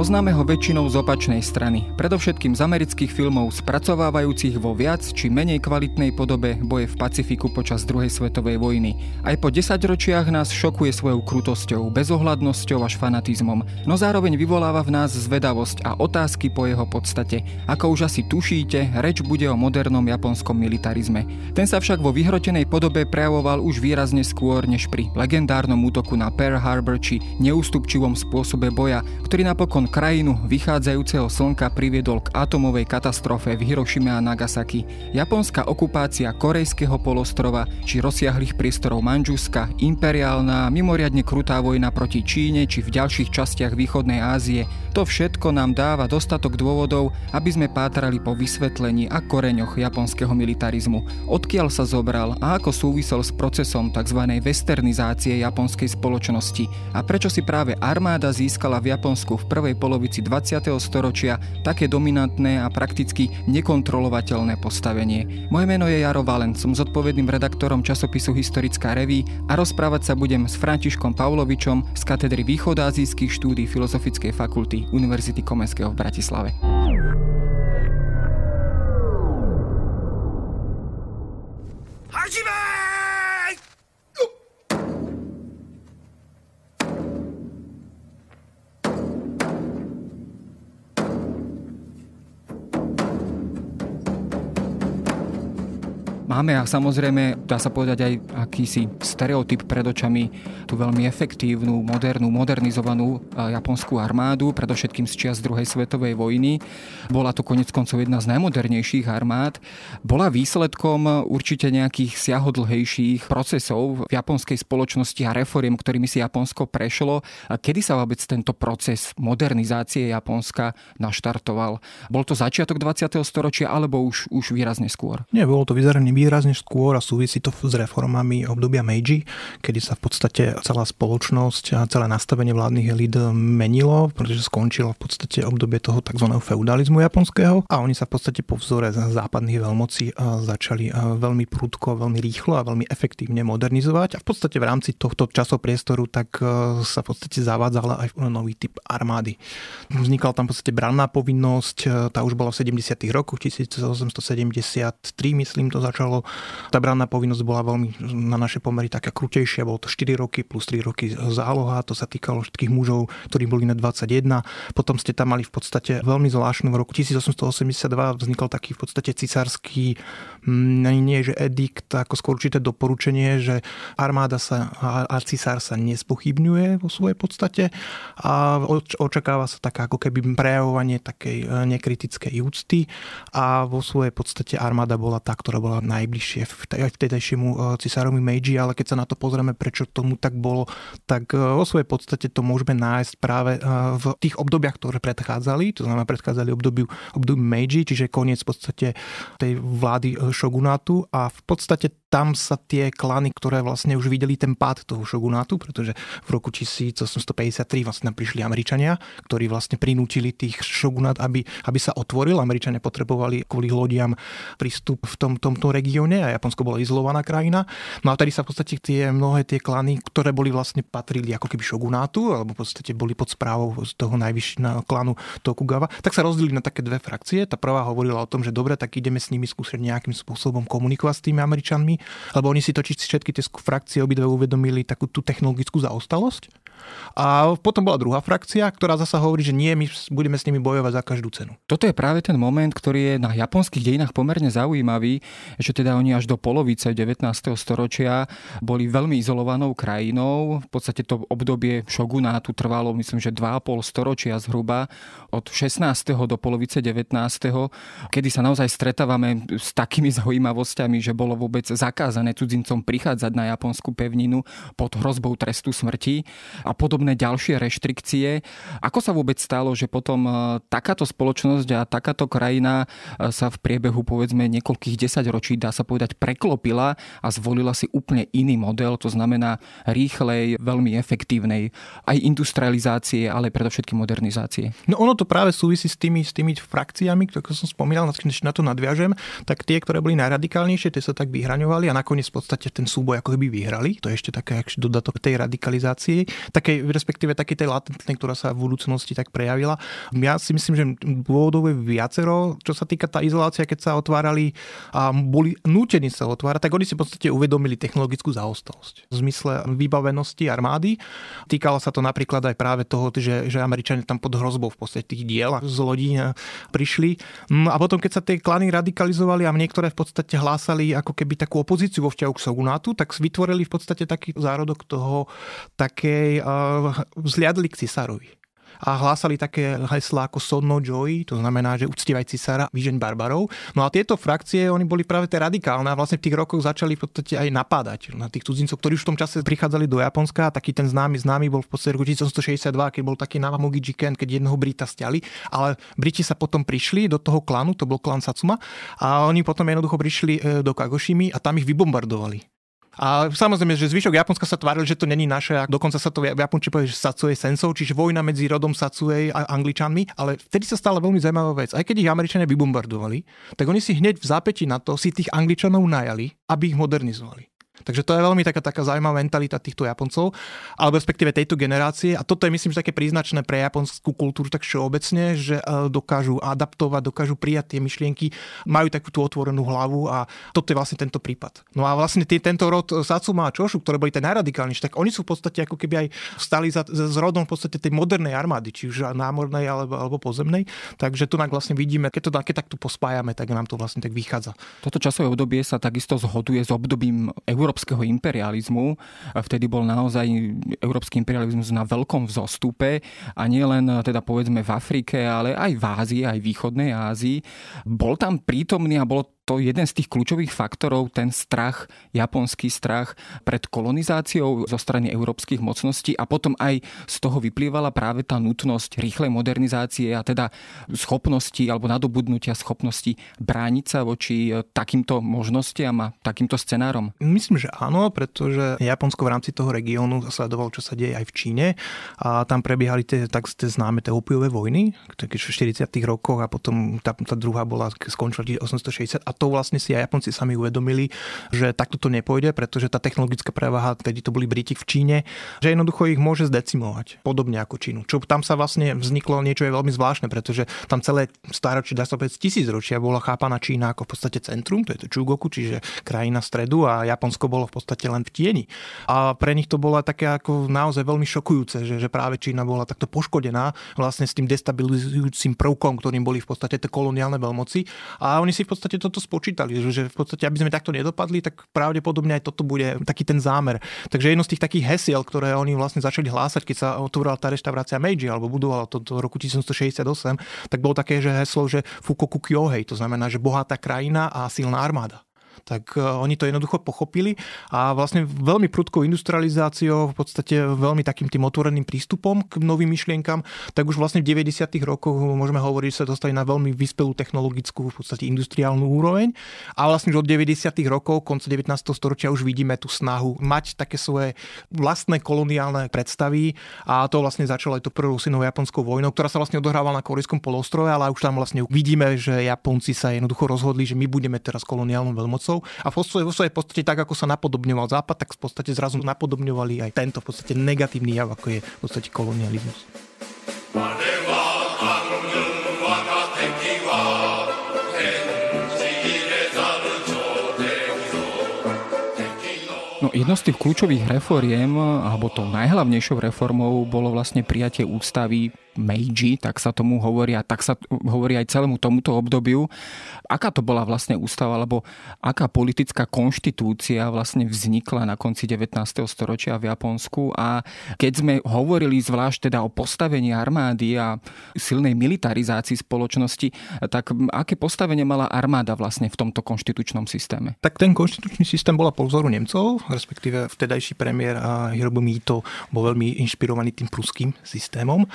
Poznáme ho väčšinou z opačnej strany, predovšetkým z amerických filmov spracovávajúcich vo viac či menej kvalitnej podobe boje v Pacifiku počas druhej svetovej vojny. Aj po desaťročiach nás šokuje svojou krutosťou, bezohľadnosťou až fanatizmom, no zároveň vyvoláva v nás zvedavosť a otázky po jeho podstate. Ako už asi tušíte, reč bude o modernom japonskom militarizme. Ten sa však vo vyhrotenej podobe prejavoval už výrazne skôr než pri legendárnom útoku na Pearl Harbor či neústupčivom spôsobe boja, ktorý napokon krajinu vychádzajúceho slnka priviedol k atomovej katastrofe v Hirošime a Nagasaki. Japonská okupácia korejského polostrova či rozsiahlých priestorov Manžuska, imperiálna, mimoriadne krutá vojna proti Číne či v ďalších častiach východnej Ázie, to všetko nám dáva dostatok dôvodov, aby sme pátrali po vysvetlení a koreňoch japonského militarizmu, odkiaľ sa zobral a ako súvisel s procesom tzv. westernizácie japonskej spoločnosti a prečo si práve armáda získala v Japonsku v prvej polovici 20. storočia také dominantné a prakticky nekontrolovateľné postavenie. Moje meno je Jaro Valen, som zodpovedným redaktorom časopisu Historická reví a rozprávať sa budem s Františkom Pavlovičom z katedry východázijských štúdí Filozofickej fakulty Univerzity Komenského v Bratislave. Máme a samozrejme, dá sa povedať aj akýsi stereotyp pred očami, tú veľmi efektívnu, modernú, modernizovanú japonskú armádu, predovšetkým z čias druhej svetovej vojny. Bola to konec koncov jedna z najmodernejších armád. Bola výsledkom určite nejakých siahodlhejších procesov v japonskej spoločnosti a reforiem, ktorými si Japonsko prešlo. Kedy sa vôbec tento proces modernizácie Japonska naštartoval? Bol to začiatok 20. storočia alebo už, už výrazne skôr? Nie, bolo to výrazne výrazne skôr a súvisí to s reformami obdobia Meiji, kedy sa v podstate celá spoločnosť a celé nastavenie vládnych elít menilo, pretože skončilo v podstate obdobie toho tzv. feudalizmu japonského a oni sa v podstate po vzore západných veľmocí začali veľmi prudko, veľmi rýchlo a veľmi efektívne modernizovať a v podstate v rámci tohto časopriestoru tak sa v podstate zavádzala aj nový typ armády. Vznikala tam v podstate branná povinnosť, tá už bola v 70. rokoch, 1873 myslím to začalo stalo. Tá branná povinnosť bola veľmi na naše pomery taká krutejšia, bolo to 4 roky plus 3 roky záloha, to sa týkalo všetkých mužov, ktorí boli na 21. Potom ste tam mali v podstate veľmi zvláštnu v roku 1882 vznikol taký v podstate cisársky mm, nie že edikt, ako skôr určité doporučenie, že armáda sa a cisár sa nespochybňuje vo svojej podstate a očakáva sa taká ako keby prejavovanie takej e, nekritickej úcty a vo svojej podstate armáda bola tá, ktorá bola naj najbližšie aj vtedajšiemu e, cisárovi Meiji, ale keď sa na to pozrieme, prečo tomu tak bolo, tak e, vo svojej podstate to môžeme nájsť práve e, v tých obdobiach, ktoré predchádzali, to znamená predchádzali obdobiu, obdobiu Meiji, čiže koniec v podstate tej vlády šogunátu a v podstate tam sa tie klany, ktoré vlastne už videli ten pád toho šogunátu, pretože v roku 1853 vlastne prišli Američania, ktorí vlastne prinútili tých šogunát, aby, aby sa otvoril. Američania potrebovali kvôli lodiam prístup v tom, tomto regióne a Japonsko bola izolovaná krajina. No a tady sa v podstate tie mnohé tie klany, ktoré boli vlastne patrili ako keby šogunátu, alebo v podstate boli pod správou z toho najvyššieho klanu Tokugawa, tak sa rozdelili na také dve frakcie. Tá prvá hovorila o tom, že dobre, tak ideme s nimi skúsiť nejakým spôsobom komunikovať s tými Američanmi lebo oni si totiž všetky tie frakcie obidve uvedomili takú tú technologickú zaostalosť a potom bola druhá frakcia, ktorá zasa hovorí, že nie, my budeme s nimi bojovať za každú cenu. Toto je práve ten moment, ktorý je na japonských dejinách pomerne zaujímavý, že teda oni až do polovice 19. storočia boli veľmi izolovanou krajinou. V podstate to obdobie šogunátu trvalo, myslím, že 2,5 storočia zhruba, od 16. do polovice 19. kedy sa naozaj stretávame s takými zaujímavosťami, že bolo vôbec zakázané cudzincom prichádzať na japonskú pevninu pod hrozbou trestu smrti podobné ďalšie reštrikcie. Ako sa vôbec stalo, že potom e, takáto spoločnosť a takáto krajina e, sa v priebehu povedzme niekoľkých desaťročí, dá sa povedať, preklopila a zvolila si úplne iný model, to znamená rýchlej, veľmi efektívnej aj industrializácie, ale predovšetkým modernizácie. No ono to práve súvisí s tými, s tými frakciami, ktoré som spomínal, než na to nadviažem, tak tie, ktoré boli najradikálnejšie, tie sa tak vyhraňovali a nakoniec v podstate ten súboj ako keby vyhrali. To je ešte také dodatok tej radikalizácii. Tak takej, respektíve takej tej latentnej, ktorá sa v budúcnosti tak prejavila. Ja si myslím, že dôvodov je viacero, čo sa týka tá izolácia, keď sa otvárali a boli nútení sa otvárať, tak oni si v podstate uvedomili technologickú zaostalosť. V zmysle vybavenosti armády. Týkalo sa to napríklad aj práve toho, že, že Američania tam pod hrozbou v podstate tých diel z lodí eh, prišli. No a potom, keď sa tie klany radikalizovali a niektoré v podstate hlásali ako keby takú opozíciu vo vzťahu k Sogunátu, tak vytvorili v podstate taký zárodok toho takej, uh, vzliadli k cisárovi a hlásali také heslá ako Sonno Joy, to znamená, že uctievaj cisára, výžeň barbarov. No a tieto frakcie, oni boli práve tie radikálne a vlastne v tých rokoch začali v podstate aj napádať na tých cudzincov, ktorí už v tom čase prichádzali do Japonska. Taký ten známy známy bol v podstate roku 1962, keď bol taký Namamugi Jiken, keď jedného Brita stiali, ale Briti sa potom prišli do toho klanu, to bol klan Satsuma a oni potom jednoducho prišli e, do Kagoshimi a tam ich vybombardovali. A samozrejme, že zvyšok Japonska sa tváril, že to není naše a dokonca sa to v Japonči povie, že Satsue sensov, čiže vojna medzi rodom Satsue a Angličanmi, ale vtedy sa stala veľmi zaujímavá vec. Aj keď ich Američania vybombardovali, tak oni si hneď v zápäti na to si tých Angličanov najali, aby ich modernizovali. Takže to je veľmi taká, taká zaujímavá mentalita týchto Japoncov, alebo respektíve tejto generácie. A toto je myslím, že také príznačné pre japonskú kultúru tak všeobecne, že e, dokážu adaptovať, dokážu prijať tie myšlienky, majú takú tú otvorenú hlavu a toto je vlastne tento prípad. No a vlastne tý, tento rod Satsuma a Čošu, ktoré boli tie najradikálnejšie, tak oni sú v podstate ako keby aj stali za, s rodom v podstate tej modernej armády, či už námornej alebo, alebo pozemnej. Takže tu vlastne vidíme, keď to keď tak tu pospájame, tak nám to vlastne tak vychádza. Toto časové obdobie sa takisto zhoduje s obdobím Euró európskeho imperializmu. Vtedy bol naozaj európsky imperializmus na veľkom vzostupe a nie len teda povedzme v Afrike, ale aj v Ázii, aj v východnej Ázii. Bol tam prítomný a bolo to jeden z tých kľúčových faktorov, ten strach, japonský strach pred kolonizáciou zo strany európskych mocností a potom aj z toho vyplývala práve tá nutnosť rýchlej modernizácie a teda schopnosti alebo nadobudnutia schopnosti brániť sa voči e, takýmto možnostiam a takýmto scenárom? Myslím, že áno, pretože Japonsko v rámci toho regiónu sledovalo, čo sa deje aj v Číne a tam prebiehali tie tak tie známe tie opiové vojny, v 40. rokoch a potom tá, tá druhá bola, skončila 1860 a to vlastne si aj Japonci sami uvedomili, že takto to nepôjde, pretože tá technologická prevaha, tedy to boli Briti v Číne, že jednoducho ich môže zdecimovať, podobne ako Čínu. Čo tam sa vlastne vzniklo niečo je veľmi zvláštne, pretože tam celé stáročie, dá sa povedať, tisícročia bola chápaná Čína ako v podstate centrum, to je to Čugoku, čiže krajina stredu a Japonsko bolo v podstate len v tieni. A pre nich to bola také ako naozaj veľmi šokujúce, že, že práve Čína bola takto poškodená vlastne s tým destabilizujúcim prvkom, ktorým boli v podstate tie koloniálne veľmoci. A oni si v podstate toto spočítali, že v podstate, aby sme takto nedopadli, tak pravdepodobne aj toto bude taký ten zámer. Takže jedno z tých takých hesiel, ktoré oni vlastne začali hlásať, keď sa otvorila tá reštaurácia Meiji alebo budovala to do roku 1968, tak bolo také, že heslo, že Fukoku Kyohei, to znamená, že bohatá krajina a silná armáda tak e, oni to jednoducho pochopili a vlastne veľmi prudkou industrializáciou, v podstate veľmi takým tým otvoreným prístupom k novým myšlienkam, tak už vlastne v 90. rokoch môžeme hovoriť, že sa dostali na veľmi vyspelú technologickú, v podstate industriálnu úroveň a vlastne už od 90. rokov, konca 19. storočia už vidíme tú snahu mať také svoje vlastné koloniálne predstavy a to vlastne začalo aj to prvou synovou japonskou vojnou, ktorá sa vlastne odohrávala na korejskom polostrove, ale už tam vlastne vidíme, že Japonci sa jednoducho rozhodli, že my budeme teraz koloniálnou veľmocou Nemcov a v podstate, vo svojej podstate tak, ako sa napodobňoval Západ, tak v podstate zrazu napodobňovali aj tento v podstate negatívny jav, ako je v podstate kolonializmus. No, jedno z tých kľúčových reforiem, alebo tou najhlavnejšou reformou bolo vlastne prijatie ústavy Meiji, tak sa tomu hovorí a tak sa hovorí aj celému tomuto obdobiu. Aká to bola vlastne ústava, alebo aká politická konštitúcia vlastne vznikla na konci 19. storočia v Japonsku a keď sme hovorili zvlášť teda o postavení armády a silnej militarizácii spoločnosti, tak aké postavenie mala armáda vlastne v tomto konštitučnom systéme? Tak ten konštitučný systém bola po vzoru Nemcov, respektíve vtedajší premiér Hirobu Mito bol veľmi inšpirovaný tým pruským systémom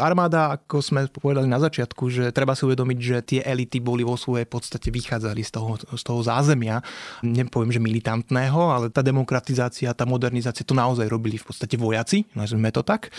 armáda, ako sme povedali na začiatku, že treba si uvedomiť, že tie elity boli vo svojej podstate vychádzali z toho, z toho zázemia, nepoviem, že militantného, ale tá demokratizácia, tá modernizácia to naozaj robili v podstate vojaci, nazvime to tak.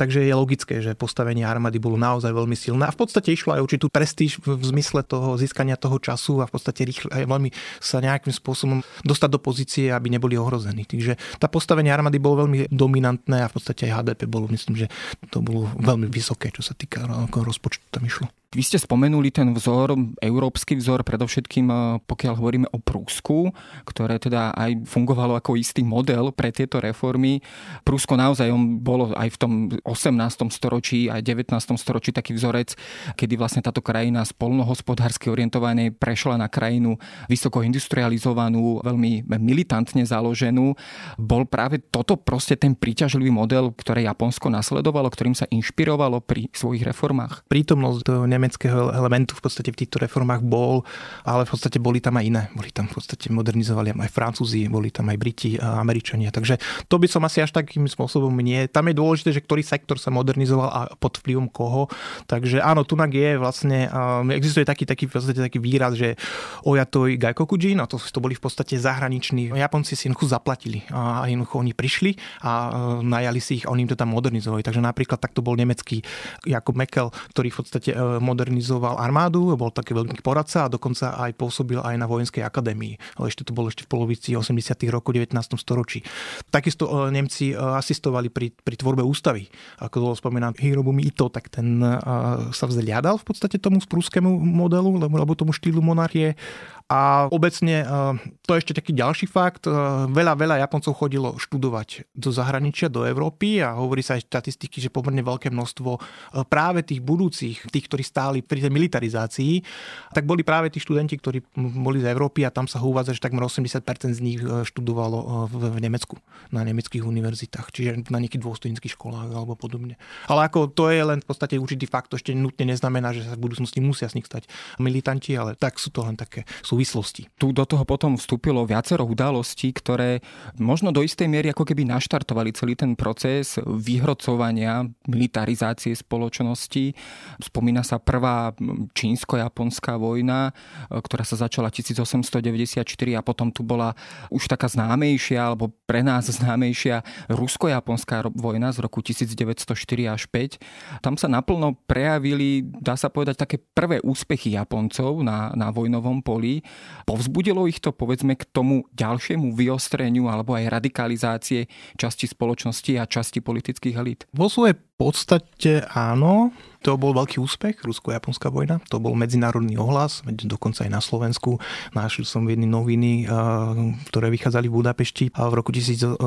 Takže je logické, že postavenie armády bolo naozaj veľmi silné a v podstate išlo aj určitú prestíž v zmysle toho získania toho času a v podstate rýchle, veľmi sa nejakým spôsobom dostať do pozície, aby neboli ohrozený. Takže tá postavenie armády bolo veľmi dominantné a v podstate aj HDP bolo, myslím, že to bolo veľmi vysoké, čo sa týka rozpočtu tam išlo. Vy ste spomenuli ten vzor, európsky vzor, predovšetkým e, pokiaľ hovoríme o Prúsku, ktoré teda aj fungovalo ako istý model pre tieto reformy. Prúsko naozaj on bolo aj v tom 18. storočí, aj 19. storočí taký vzorec, kedy vlastne táto krajina z polnohospodársky orientovanej prešla na krajinu vysoko industrializovanú, veľmi militantne založenú. Bol práve toto proste ten príťažlivý model, ktoré Japonsko nasledovalo, ktorým sa inšpirovalo pri svojich reformách? Prítomnosť nemeckého elementu v podstate v týchto reformách bol, ale v podstate boli tam aj iné. Boli tam v podstate modernizovali aj Francúzi, boli tam aj Briti a Američania. Takže to by som asi až takým spôsobom nie. Tam je dôležité, že ktorý sektor sa modernizoval a pod vplyvom koho. Takže áno, tunak je vlastne, existuje taký, taký, v podstate taký výraz, že Ojatoj Gaikokujin, a to, to boli v podstate zahraniční. Japonci si jednoducho zaplatili a jednoducho oni prišli a najali si ich a oni im to tam modernizovali. Takže napríklad takto bol nemecký Jakob Mekel, ktorý v podstate modernizoval armádu, bol taký veľký poradca a dokonca aj pôsobil aj na vojenskej akadémii. Ale ešte to bolo ešte v polovici 80. rokov 19. storočí. Takisto e, Nemci e, asistovali pri, pri tvorbe ústavy. Ako bolo spomínané Hirobumi Ito, tak ten e, sa vzliadal v podstate tomu sprúskému modelu, lebo tomu štýlu monarchie a obecne to je ešte taký ďalší fakt. Veľa, veľa Japoncov chodilo študovať do zahraničia, do Európy a hovorí sa aj štatistiky, že pomerne veľké množstvo práve tých budúcich, tých, ktorí stáli pri tej militarizácii, tak boli práve tí študenti, ktorí boli z Európy a tam sa uvádza, že takmer 80% z nich študovalo v Nemecku, na nemeckých univerzitách, čiže na nejakých dôstojnických školách alebo podobne. Ale ako to je len v podstate určitý fakt, to ešte nutne neznamená, že sa v budúcnosti musia z nich stať militanti, ale tak sú to len také súvislosti. Tu do toho potom vstúpilo viacero udalostí, ktoré možno do istej miery ako keby naštartovali celý ten proces vyhrocovania militarizácie spoločnosti. Spomína sa prvá čínsko-japonská vojna, ktorá sa začala 1894 a potom tu bola už taká známejšia, alebo pre nás známejšia rusko-japonská vojna z roku 1904 až 5. Tam sa naplno prejavili, dá sa povedať, také prvé úspechy Japoncov na, na vojnovom poli. Povzbudilo ich to, povedzme, k tomu ďalšiemu vyostreniu alebo aj radikalizácie časti spoločnosti a časti politických elít? Vo svojej podstate áno. To bol veľký úspech, rusko-japonská vojna. To bol medzinárodný ohlas, dokonca aj na Slovensku. Našli som jedny noviny, ktoré vychádzali v Budapešti v roku 1905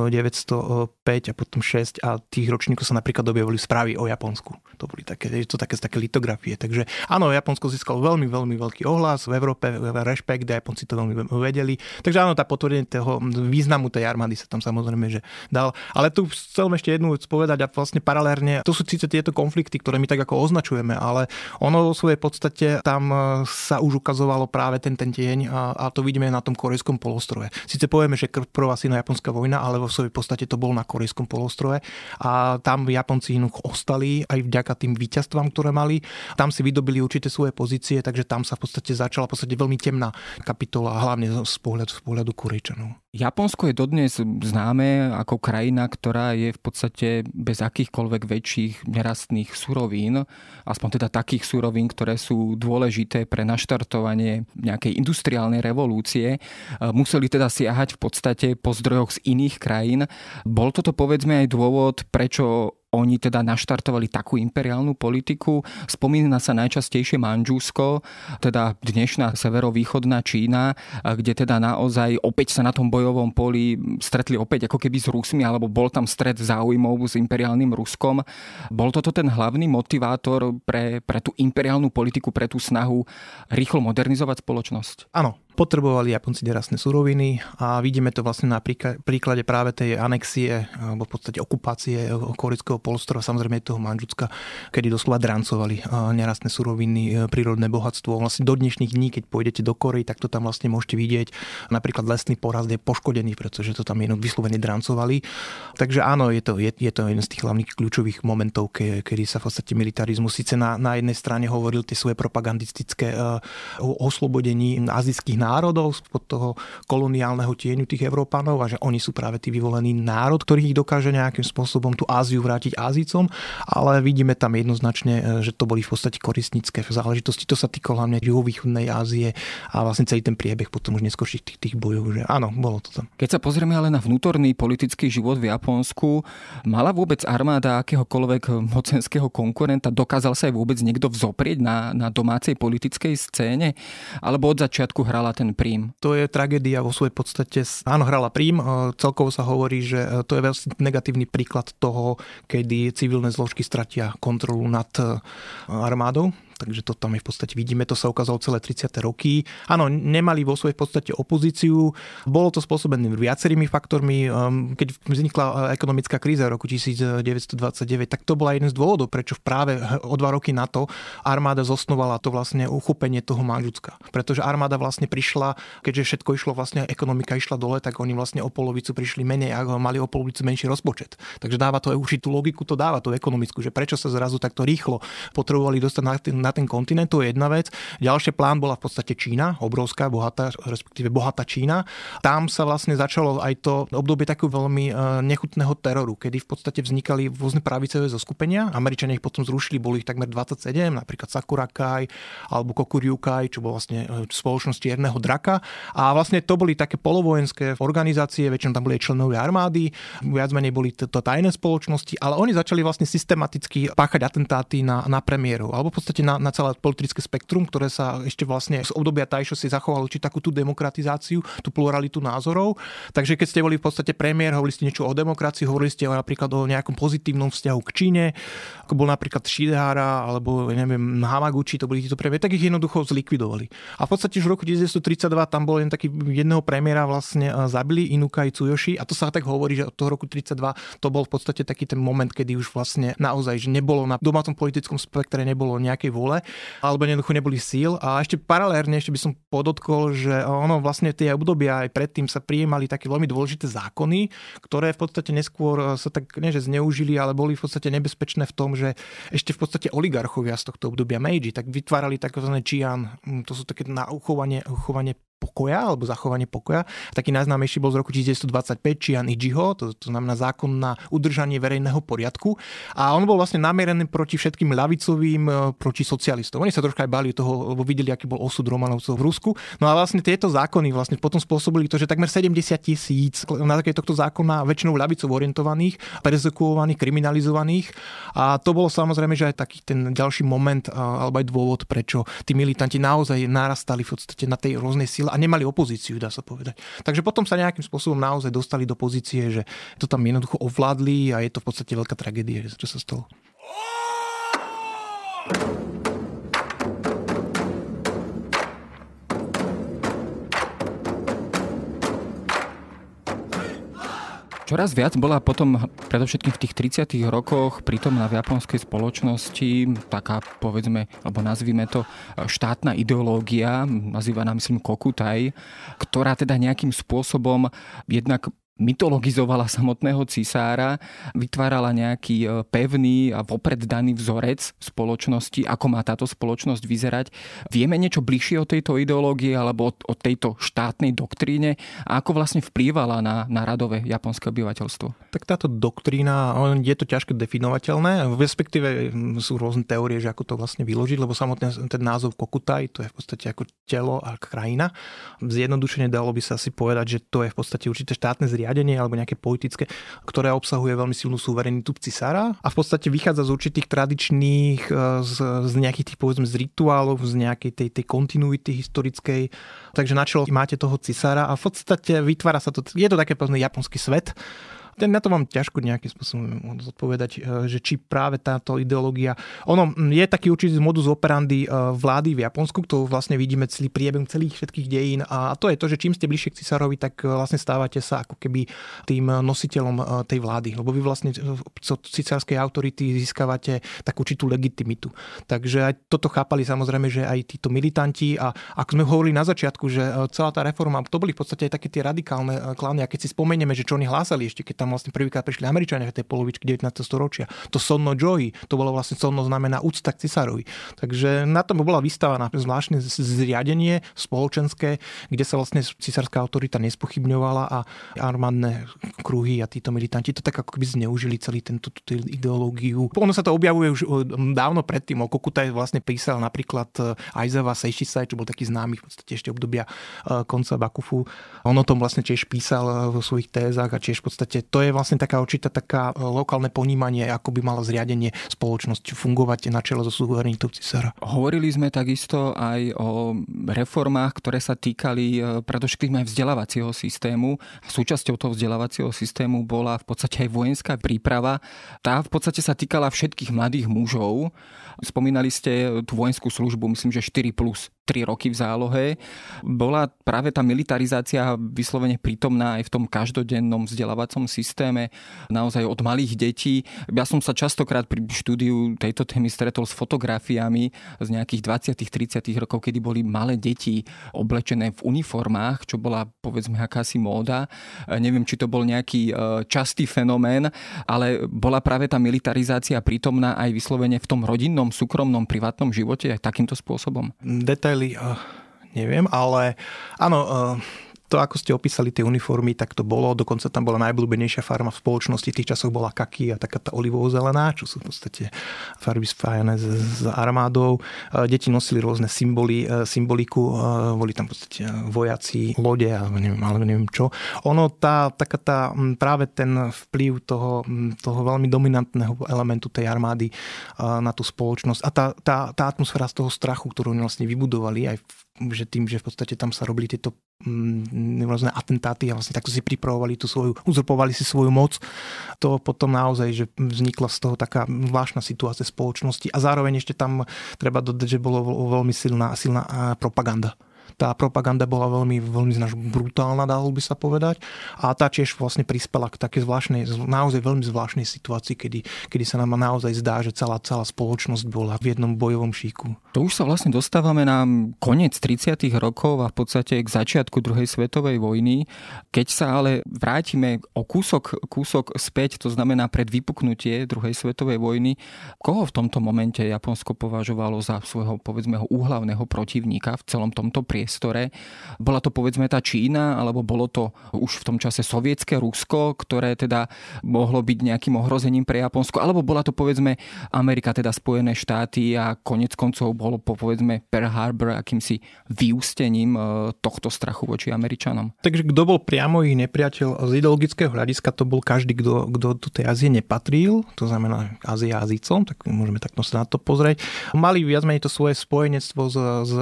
a potom 6 a tých ročníkov sa napríklad objavili správy o Japonsku. To boli také, to také, také litografie. Takže áno, Japonsko získalo veľmi, veľmi veľký ohlas v Európe, rešpekt, a Japonci to veľmi vedeli. Takže áno, tá potvrdenie toho významu tej armády sa tam samozrejme že dal. Ale tu chcem ešte jednu vec povedať a vlastne paralelne, to sú síce tieto konflikty, ktoré my tak ako označujeme, ale ono vo svojej podstate tam e, sa už ukazovalo práve ten, ten tieň a, a to vidíme na tom korejskom polostrove. Sice povieme, že prvá sino-japonská vojna, ale vo svojej podstate to bol na korejskom polostrove a tam Japonci ostali aj vďaka tým víťazstvám, ktoré mali. Tam si vydobili určité svoje pozície, takže tam sa v podstate začala v podstate veľmi temná kapitola, hlavne z pohľadu, z pohľadu Korejčanov. Japonsko je dodnes známe ako krajina, ktorá je v podstate bez akýchkoľvek väčších nerastných surovín, aspoň teda takých surovín, ktoré sú dôležité pre naštartovanie nejakej industriálnej revolúcie. Museli teda siahať v podstate po zdrojoch z iných krajín. Bol toto povedzme aj dôvod, prečo oni teda naštartovali takú imperiálnu politiku. Spomína sa najčastejšie Manžusko, teda dnešná severovýchodná Čína, kde teda naozaj opäť sa na tom bojovom poli stretli opäť ako keby s Rusmi, alebo bol tam stred záujmov s imperiálnym Ruskom. Bol toto ten hlavný motivátor pre, pre tú imperiálnu politiku, pre tú snahu rýchlo modernizovať spoločnosť? Áno, potrebovali Japonci nerastné suroviny a vidíme to vlastne na príklade práve tej anexie alebo v podstate okupácie korejského polostrova, samozrejme toho Manžucka, kedy doslova drancovali nerastné suroviny, e, prírodné bohatstvo. Vlastne do dnešných dní, keď pôjdete do Korei, tak to tam vlastne môžete vidieť. Napríklad lesný porast je poškodený, pretože to tam jenom vyslovene drancovali. Takže áno, je to, je, je to jeden z tých hlavných kľúčových momentov, ke, kedy sa v podstate militarizmus síce na, na jednej strane hovoril tie svoje propagandistické uh, oslobodení azijských národov, spod toho koloniálneho tieňu tých Európanov a že oni sú práve tí vyvolený národ, ktorý ich dokáže nejakým spôsobom tú Áziu vrátiť Ázicom, ale vidíme tam jednoznačne, že to boli v podstate koristnícke záležitosti. To sa týkalo hlavne juhovýchodnej Ázie a vlastne celý ten priebeh potom už neskôrších tých, tých bojov. Že áno, bolo to tam. Keď sa pozrieme ale na vnútorný politický život v Japonsku, mala vôbec armáda akéhokoľvek mocenského konkurenta, dokázal sa aj vôbec niekto vzoprieť na, na domácej politickej scéne? Alebo od začiatku hrala ten prím? To je tragédia vo svojej podstate. Áno, hrala prím. Celkovo sa hovorí, že to je veľmi negatívny príklad toho, kedy civilné zložky stratia kontrolu nad armádou takže to tam je v podstate vidíme, to sa ukázalo celé 30. roky. Áno, nemali vo svojej podstate opozíciu, bolo to spôsobené viacerými faktormi. Ehm, keď vznikla eh, ekonomická kríza v roku 1929, tak to bola jeden z dôvodov, prečo práve o dva roky na to armáda zosnovala to vlastne uchopenie toho Manžucka. Pretože armáda vlastne prišla, keďže všetko išlo vlastne, ekonomika išla dole, tak oni vlastne o polovicu prišli menej a mali o polovicu menší rozpočet. Takže dáva to aj tú logiku, to dáva tú ekonomickú, že prečo sa zrazu takto rýchlo potrebovali dostať na na ten kontinent, to je jedna vec. Ďalšie plán bola v podstate Čína, obrovská, bohatá, respektíve bohatá Čína. Tam sa vlastne začalo aj to obdobie takého veľmi e, nechutného teroru, kedy v podstate vznikali rôzne pravicové zoskupenia. Američania ich potom zrušili, boli ich takmer 27, napríklad Sakurakai alebo Kokuryukai, čo bol vlastne e, spoločnosť Čierneho draka. A vlastne to boli také polovojenské organizácie, väčšinou tam boli aj členovia armády, viac menej boli to tajné spoločnosti, ale oni začali vlastne systematicky páchať atentáty na, na premiérov, alebo v podstate na na, celé politické spektrum, ktoré sa ešte vlastne z obdobia Tajšo si zachovalo či takú tú demokratizáciu, tú pluralitu názorov. Takže keď ste boli v podstate premiér, hovorili ste niečo o demokracii, hovorili ste napríklad o nejakom pozitívnom vzťahu k Číne, ako bol napríklad Shidehara alebo neviem, Hamaguchi, to boli títo premiéry, tak ich jednoducho zlikvidovali. A v podstate už v roku 1932 tam bol len taký jedného premiéra vlastne zabili Inukai Tsuyoshi a to sa tak hovorí, že od toho roku 32 to bol v podstate taký ten moment, kedy už vlastne naozaj, že nebolo na domácom politickom spektre nebolo nejakej vôle, alebo jednoducho neboli síl. A ešte paralérne ešte by som podotkol, že ono vlastne tie obdobia aj predtým sa prijímali také veľmi dôležité zákony, ktoré v podstate neskôr sa tak nie že zneužili, ale boli v podstate nebezpečné v tom, že ešte v podstate oligarchovia z tohto obdobia Meiji tak vytvárali tzv. čian, to sú také na uchovanie, uchovanie pokoja alebo zachovanie pokoja. Taký najznámejší bol z roku 1925 Chian Ichiho, to, to znamená zákon na udržanie verejného poriadku. A on bol vlastne namierený proti všetkým ľavicovým, e, proti socialistom. Oni sa troška aj báli toho, lebo videli, aký bol osud Romanovcov v Rusku. No a vlastne tieto zákony vlastne potom spôsobili to, že takmer 70 tisíc na také tohto zákona väčšinou ľavicov orientovaných, perzekuovaných, kriminalizovaných. A to bolo samozrejme, že aj taký ten ďalší moment alebo aj dôvod, prečo tí militanti naozaj narastali v podstate na tej rôznej sile a nemali opozíciu, dá sa povedať. Takže potom sa nejakým spôsobom naozaj dostali do pozície, že to tam jednoducho ovládli a je to v podstate veľká tragédia, čo sa stalo. Čoraz viac bola potom predovšetkým v tých 30. rokoch prítomná v japonskej spoločnosti taká, povedzme, alebo nazvime to, štátna ideológia, nazývaná myslím Kokutai, ktorá teda nejakým spôsobom jednak mytologizovala samotného cisára, vytvárala nejaký e, pevný a vopred daný vzorec spoločnosti, ako má táto spoločnosť vyzerať. Vieme niečo bližšie o tejto ideológie alebo o tejto štátnej doktríne a ako vlastne vplývala na, na radové japonské obyvateľstvo? Tak táto doktrína, je to ťažko definovateľné, respektíve sú rôzne teórie, že ako to vlastne vyložiť, lebo samotný ten názov Kokutai, to je v podstate ako telo a krajina. Zjednodušene dalo by sa si povedať, že to je v podstate určité štátne zriadenie riadenie alebo nejaké politické, ktoré obsahuje veľmi silnú suverenitu cisára a v podstate vychádza z určitých tradičných, e, z, z nejakých tých povedzme z rituálov, z nejakej tej, tej kontinuity historickej. Takže na čelo máte toho cisára a v podstate vytvára sa to, je to také povedzme japonský svet, na to mám ťažko nejakým spôsobom zodpovedať, e, že či práve táto ideológia... Ono je taký určitý modus operandi e, vlády v Japonsku, to vlastne vidíme celý priebeh celých všetkých dejín a to je to, že čím ste bližšie k cisárovi, tak e, vlastne stávate sa ako keby tým nositeľom tej vlády, lebo vy vlastne od cicárskej autority získavate takú určitú legitimitu. Takže aj toto chápali samozrejme, že aj títo militanti a ako sme hovorili na začiatku, že celá tá reforma, to boli v podstate aj také tie radikálne klány a keď si spomenieme, že čo oni hlásali ešte, keď tam tam vlastne prvýkrát prišli Američania v tej polovičke 19. storočia. To sonno joy, to bolo vlastne sonno znamená úcta k cisárovi. Takže na tom bola vystavaná zvláštne zriadenie spoločenské, kde sa vlastne cisárska autorita nespochybňovala a armádne kruhy a títo militanti to tak ako keby zneužili celý tento ideológiu. Ono sa to objavuje už dávno predtým. O Kokutaj vlastne písal napríklad Aizava Seishisai, čo bol taký známy v podstate ešte obdobia konca Bakufu. On o tom vlastne tiež písal vo svojich tézach a tiež v podstate to je vlastne taká určitá taká lokálne ponímanie, ako by malo zriadenie spoločnosť fungovať na čele so suverenitou cisára. Hovorili sme takisto aj o reformách, ktoré sa týkali e, predovšetkým aj vzdelávacieho systému. Súčasťou toho vzdelávacieho systému bola v podstate aj vojenská príprava. Tá v podstate sa týkala všetkých mladých mužov. Spomínali ste tú vojenskú službu, myslím, že 4 plus 3 roky v zálohe. Bola práve tá militarizácia vyslovene prítomná aj v tom každodennom vzdelávacom systéme, naozaj od malých detí. Ja som sa častokrát pri štúdiu tejto témy stretol s fotografiami z nejakých 20 30 rokov, kedy boli malé deti oblečené v uniformách, čo bola povedzme akási móda. Neviem, či to bol nejaký e, častý fenomén, ale bola práve tá militarizácia prítomná aj vyslovene v tom rodinnom, súkromnom, privátnom živote aj takýmto spôsobom. Detail detaily uh, neviem, ale áno, uh, to, ako ste opísali tie uniformy, tak to bolo. Dokonca tam bola najblúbenejšia farma v spoločnosti. V tých časoch bola kaky a taká tá olivovo-zelená, čo sú v podstate farby spájané s, s armádou. Deti nosili rôzne symboly, symboliku. Boli tam v podstate vojaci, lode a neviem, ale neviem čo. Ono, tá, taká tá, práve ten vplyv toho, toho veľmi dominantného elementu tej armády na tú spoločnosť a tá, tá, tá atmosféra z toho strachu, ktorú vlastne vybudovali aj v že tým, že v podstate tam sa robili tieto mm, rôzne atentáty a vlastne takto si pripravovali tú svoju, uzurpovali si svoju moc, to potom naozaj, že vznikla z toho taká zvláštna situácia spoločnosti a zároveň ešte tam treba dodať, že bolo veľmi silná, silná propaganda tá propaganda bola veľmi, veľmi brutálna, dalo by sa povedať. A tá tiež vlastne prispela k také zvláštnej, naozaj veľmi zvláštnej situácii, kedy, kedy sa nám naozaj zdá, že celá, celá spoločnosť bola v jednom bojovom šíku. To už sa vlastne dostávame na koniec 30. rokov a v podstate k začiatku druhej svetovej vojny. Keď sa ale vrátime o kúsok, kúsok späť, to znamená pred vypuknutie druhej svetovej vojny, koho v tomto momente Japonsko považovalo za svojho, povedzme, úhlavného protivníka v celom tomto priestore? Priestore. Bola to povedzme tá Čína, alebo bolo to už v tom čase sovietské Rusko, ktoré teda mohlo byť nejakým ohrozením pre Japonsko, alebo bola to povedzme Amerika, teda Spojené štáty a konec koncov bolo po povedzme Pearl Harbor akýmsi vyústením e, tohto strachu voči Američanom. Takže kto bol priamo ich nepriateľ z ideologického hľadiska, to bol každý, kto, kto do tej Ázie nepatril, to znamená Ázia Azícom, tak môžeme takto sa na to pozrieť. Mali viac menej to svoje spojenectvo s, s,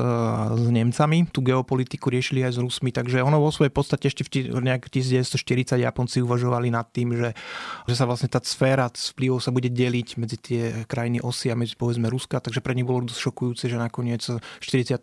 s Nemcami, tú geopolitiku riešili aj s Rusmi, takže ono vo svojej podstate ešte v nejak 1940 Japonci uvažovali nad tým, že, že sa vlastne tá sféra vplyvov sa bude deliť medzi tie krajiny osy a medzi povedzme Ruska, takže pre nich bolo dosť šokujúce, že nakoniec v 41.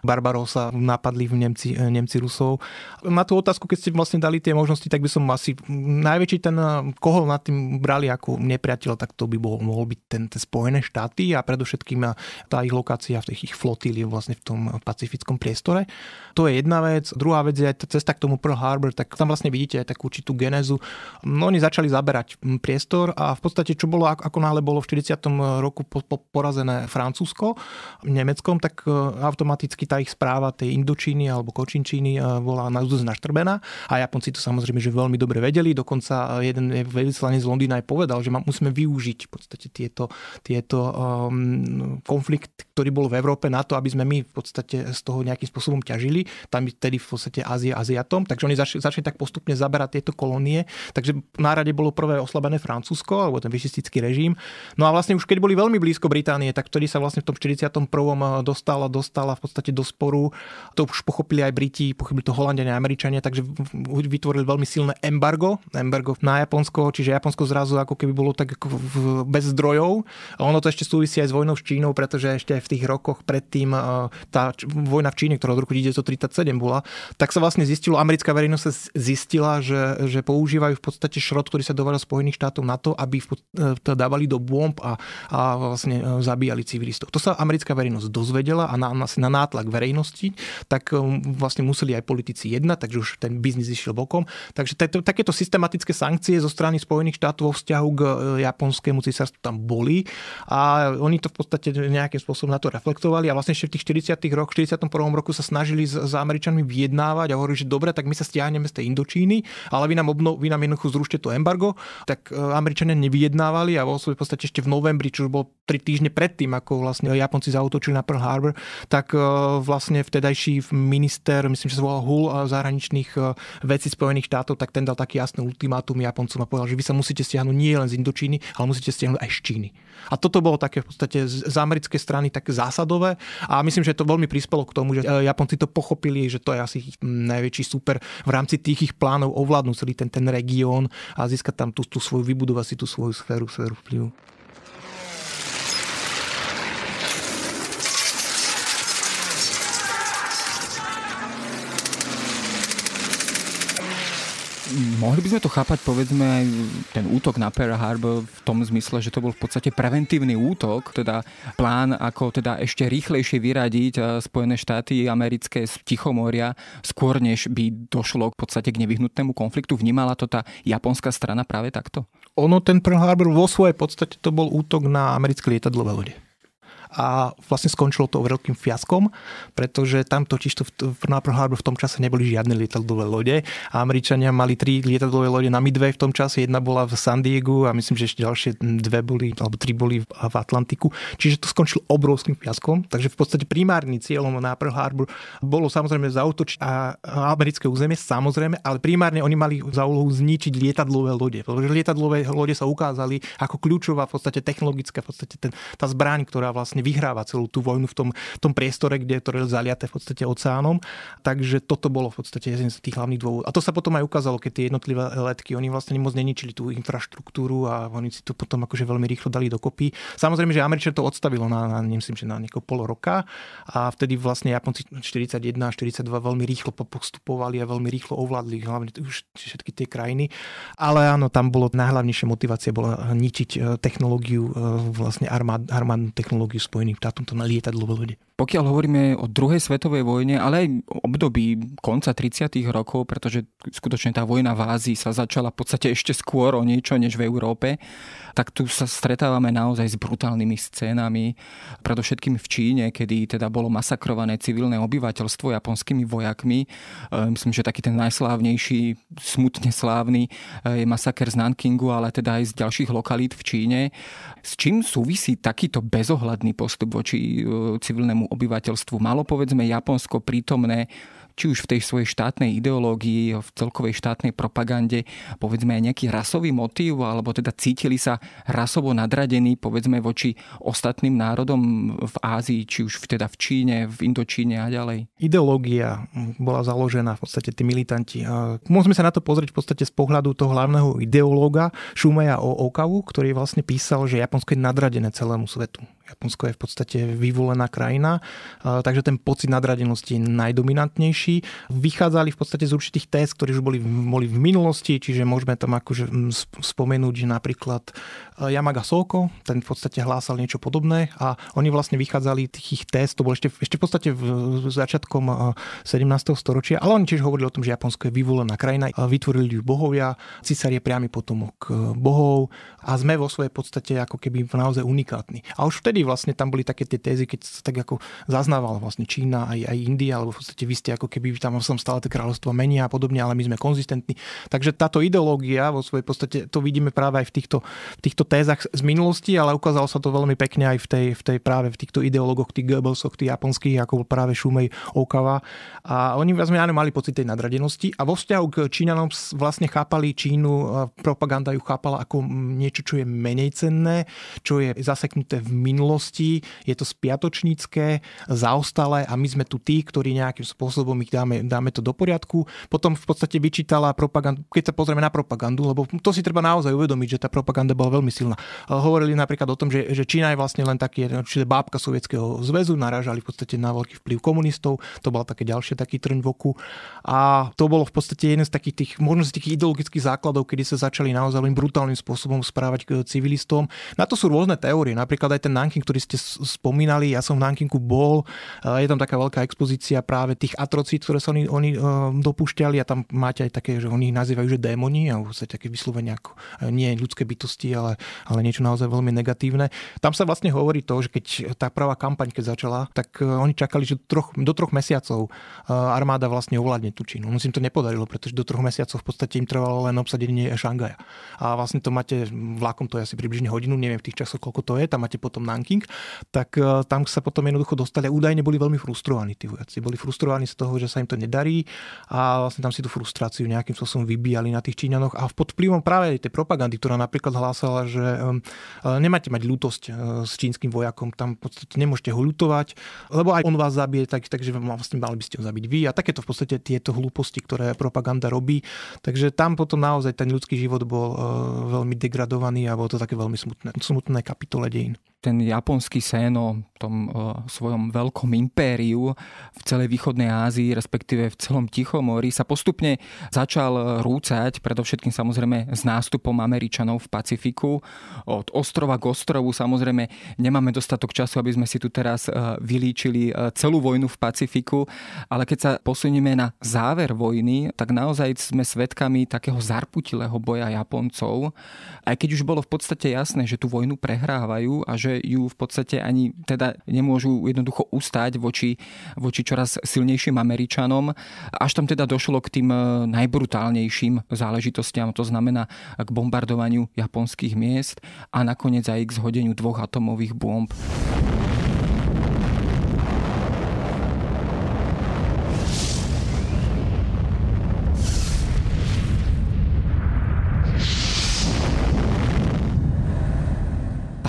Barbarosa napadli v Nemci, Nemci Rusov. Na tú otázku, keď ste vlastne dali tie možnosti, tak by som asi najväčší ten koho nad tým brali ako nepriateľ, tak to by bol, mohol byť ten, ten Spojené štáty a predovšetkým tá ich lokácia v tých ich flotíli vlastne v tom Pacificku geografickom priestore. To je jedna vec. Druhá vec je aj cesta k tomu Pearl Harbor, tak tam vlastne vidíte aj takú určitú genézu. No oni začali zaberať priestor a v podstate čo bolo, ako náhle bolo v 40. roku po, po, porazené Francúzsko Nemeckom, tak e, automaticky tá ich správa tej Indočíny alebo Kočinčíny e, bola na naštrbená a Japonci to samozrejme, že veľmi dobre vedeli. Dokonca jeden veľvyslanec z Londýna aj povedal, že musíme využiť v podstate tieto, tieto um, konflikt, ktorý bol v Európe na to, aby sme my v podstate z toho nejakým spôsobom ťažili. Tam vtedy v podstate Ázia Aziatom, takže oni začali, začali tak postupne zaberať tieto kolónie. Takže na rade bolo prvé oslabené Francúzsko, alebo ten vyšistický režim. No a vlastne už keď boli veľmi blízko Británie, tak vtedy sa vlastne v tom 41. dostala, dostala v podstate do sporu. To už pochopili aj Briti, pochopili to Holandiania a Američania, takže vytvorili veľmi silné embargo, embargo na Japonsko, čiže Japonsko zrazu ako keby bolo tak bez zdrojov. A ono to ešte súvisí aj s vojnou s Čínou, pretože ešte v tých rokoch predtým tá vojna v Číne, ktorá od roku 1937 bola, tak sa vlastne zistilo, americká verejnosť zistila, že, že používajú v podstate šrot, ktorý sa dováža Spojených štátov na to, aby to dávali do bomb a, a vlastne e, zabíjali civilistov. To sa americká verejnosť dozvedela a na, na, na nátlak verejnosti, tak um, vlastne museli aj politici jednať, takže už ten biznis išiel bokom. Takže takéto systematické sankcie zo strany Spojených štátov vo vzťahu k e, japonskému císarstvu tam boli a oni to v podstate nejakým spôsobom na to reflektovali a vlastne ešte v tých 40. rokoch, 41. roku sa snažili s, s Američanmi vyjednávať a hovorili, že dobre, tak my sa stiahneme z tej Indočíny, ale vy nám, obno, vy nám jednoducho zrušte to embargo. Tak e, Američania nevyjednávali a vo v podstate ešte v novembri, čo už bolo 3 týždne predtým, ako vlastne Japonci zautočili na Pearl Harbor, tak e, vlastne vtedajší minister, myslím, že sa volal Hull zahraničných vecí Spojených štátov, tak ten dal taký jasný ultimátum Japoncom a povedal, že vy sa musíte stiahnuť nie len z Indočíny, ale musíte stiahnuť aj z Číny. A toto bolo také v podstate z americkej strany také zásadové a myslím, že to veľmi prispelo k tomu, že e, Japonci to pochopili, že to je asi najväčší super v rámci tých ich plánov ovládnuť celý ten, ten región a získať tam tú, tú svoju, vybudovať si tú svoju sféru, sféru vplyvu. Mohli by sme to chápať, povedzme, ten útok na Pearl Harbor v tom zmysle, že to bol v podstate preventívny útok, teda plán, ako teda ešte rýchlejšie vyradiť eh, Spojené štáty americké z Tichomoria, skôr než by došlo v podstate k nevyhnutnému konfliktu. Vnímala to tá japonská strana práve takto? Ono, ten Pearl Harbor vo svojej podstate to bol útok na americké lietadlové lode a vlastne skončilo to veľkým fiaskom, pretože tam totiž to v Pearl Harbor v tom čase neboli žiadne lietadlové lode a Američania mali tri lietadlové lode na Midway v tom čase, jedna bola v San Diego a myslím, že ešte ďalšie dve boli, alebo tri boli v Atlantiku. Čiže to skončilo obrovským fiaskom, takže v podstate primárnym cieľom na Pearl Harbor bolo samozrejme zautočiť a americké územie, samozrejme, ale primárne oni mali za úlohu zničiť lietadlové lode, pretože lietadlové lode sa ukázali ako kľúčová v podstate technologická, v podstate ten, tá zbraň, ktorá vlastne vlastne vyhráva celú tú vojnu v tom, v tom priestore, kde je to zaliaté v podstate oceánom. Takže toto bolo v podstate jeden z tých hlavných dôvodov. A to sa potom aj ukázalo, keď tie jednotlivé letky, oni vlastne moc neničili tú infraštruktúru a oni si to potom akože veľmi rýchlo dali dokopy. Samozrejme, že Američan to odstavilo na, na nemyslím, že na niekoho pol roka a vtedy vlastne Japonci 41 a 42 veľmi rýchlo postupovali a veľmi rýchlo ovládli hlavne už všetky tie krajiny. Ale áno, tam bolo najhlavnejšia motivácia bola ničiť e, technológiu, e, vlastne armád, armádnu technológiu Spojených štátom to na lietadlové lode. Pokiaľ hovoríme o druhej svetovej vojne, ale aj období konca 30. rokov, pretože skutočne tá vojna v Ázii sa začala v podstate ešte skôr o niečo než v Európe, tak tu sa stretávame naozaj s brutálnymi scénami, predovšetkým v Číne, kedy teda bolo masakrované civilné obyvateľstvo japonskými vojakmi. E, myslím, že taký ten najslávnejší, smutne slávny e, je masaker z Nankingu, ale teda aj z ďalších lokalít v Číne. S čím súvisí takýto bezohľadný postup voči e, obyvateľstvu. Malo povedzme Japonsko prítomné či už v tej svojej štátnej ideológii, v celkovej štátnej propagande, povedzme aj nejaký rasový motív, alebo teda cítili sa rasovo nadradení, povedzme, voči ostatným národom v Ázii, či už teda v Číne, v Indočíne a ďalej? Ideológia bola založená v podstate tí militanti. Môžeme sa na to pozrieť v podstate z pohľadu toho hlavného ideológa Shumeja Okavu, ktorý vlastne písal, že Japonsko je nadradené celému svetu. Japonsko je v podstate vyvolená krajina, takže ten pocit nadradenosti je najdominantnejší. Vychádzali v podstate z určitých test, ktorí už boli, boli v minulosti, čiže môžeme tam akože spomenúť, že napríklad Yamaga Soko, ten v podstate hlásal niečo podobné a oni vlastne vychádzali tých ich to bolo ešte, ešte v podstate v začiatkom 17. storočia, ale oni tiež hovorili o tom, že Japonsko je vyvolená krajina, vytvorili ju bohovia, císar je priamy potomok bohov a sme vo svojej podstate ako keby naozaj unikátni. A už vtedy vtedy vlastne tam boli také tie tézy, keď sa tak ako zaznávala vlastne Čína aj, aj India, alebo v podstate vy ste ako keby tam som stále tie kráľovstvo menia a podobne, ale my sme konzistentní. Takže táto ideológia vo svojej podstate, to vidíme práve aj v týchto, v týchto tézach z minulosti, ale ukázalo sa to veľmi pekne aj v tej, v tej práve v týchto ideológoch, tých Goebbelsoch, tých japonských, ako bol práve Šumej Okawa. A oni vlastne mali pocit tej nadradenosti a vo vzťahu k Číňanom vlastne chápali Čínu, propaganda ju chápala ako niečo, čo je menej cenné, čo je zaseknuté v minulosti minulosti, je to spiatočnícke, zaostalé a my sme tu tí, ktorí nejakým spôsobom ich dáme, dáme to do poriadku. Potom v podstate vyčítala propagandu, keď sa pozrieme na propagandu, lebo to si treba naozaj uvedomiť, že tá propaganda bola veľmi silná. Hovorili napríklad o tom, že, že Čína je vlastne len taký, čiže bábka Sovietskeho zväzu, naražali v podstate na veľký vplyv komunistov, to bol také ďalšie taký trň v oku. A to bolo v podstate jeden z takých tých, možno z tých ideologických základov, kedy sa začali naozaj brutálnym spôsobom správať k civilistom. Na to sú rôzne teórie, napríklad aj ten Nanking, ktorý ste spomínali, ja som v Nankingu bol, je tam taká veľká expozícia práve tých atrocít, ktoré sa oni, oni dopúšťali a tam máte aj také, že oni ich nazývajú, že démoni a v také vyslovene ako nie ľudské bytosti, ale, ale niečo naozaj veľmi negatívne. Tam sa vlastne hovorí to, že keď tá prvá kampaň, keď začala, tak oni čakali, že troch, do troch mesiacov armáda vlastne ovládne tú Čínu. Im to nepodarilo, pretože do troch mesiacov v podstate im trvalo len obsadenie Šangaja. A vlastne to máte, vlakom to je asi približne hodinu, neviem v tých časoch, koľko to je, tam máte potom Nanking, tak e, tam sa potom jednoducho dostali a údajne boli veľmi frustrovaní tí vojaci. Boli frustrovaní z toho, že sa im to nedarí a vlastne tam si tú frustráciu nejakým spôsobom vybíjali na tých Číňanoch a pod vplyvom práve tej propagandy, ktorá napríklad hlásala, že e, nemáte mať ľútosť e, s čínskym vojakom, tam v podstate nemôžete ho ľutovať, lebo aj on vás zabije, tak, takže vlastne mali by ste ho zabiť vy a takéto v podstate tieto hlúposti, ktoré propaganda robí. Takže tam potom naozaj ten ľudský život bol veľmi degradovaný a bolo to také veľmi smutné, smutné kapitole dejín ten japonský sen o tom o svojom veľkom impériu v celej východnej Ázii, respektíve v celom Tichomori, sa postupne začal rúcať, predovšetkým samozrejme s nástupom Američanov v Pacifiku. Od ostrova k ostrovu samozrejme nemáme dostatok času, aby sme si tu teraz e, vylíčili e, celú vojnu v Pacifiku, ale keď sa posunieme na záver vojny, tak naozaj sme svedkami takého zarputilého boja Japoncov, aj keď už bolo v podstate jasné, že tú vojnu prehrávajú a že že ju v podstate ani teda nemôžu jednoducho ustať voči, voči čoraz silnejším Američanom. Až tam teda došlo k tým eh, najbrutálnejším záležitostiam, to znamená k bombardovaniu japonských miest a nakoniec aj k zhodeniu dvoch atomových bomb.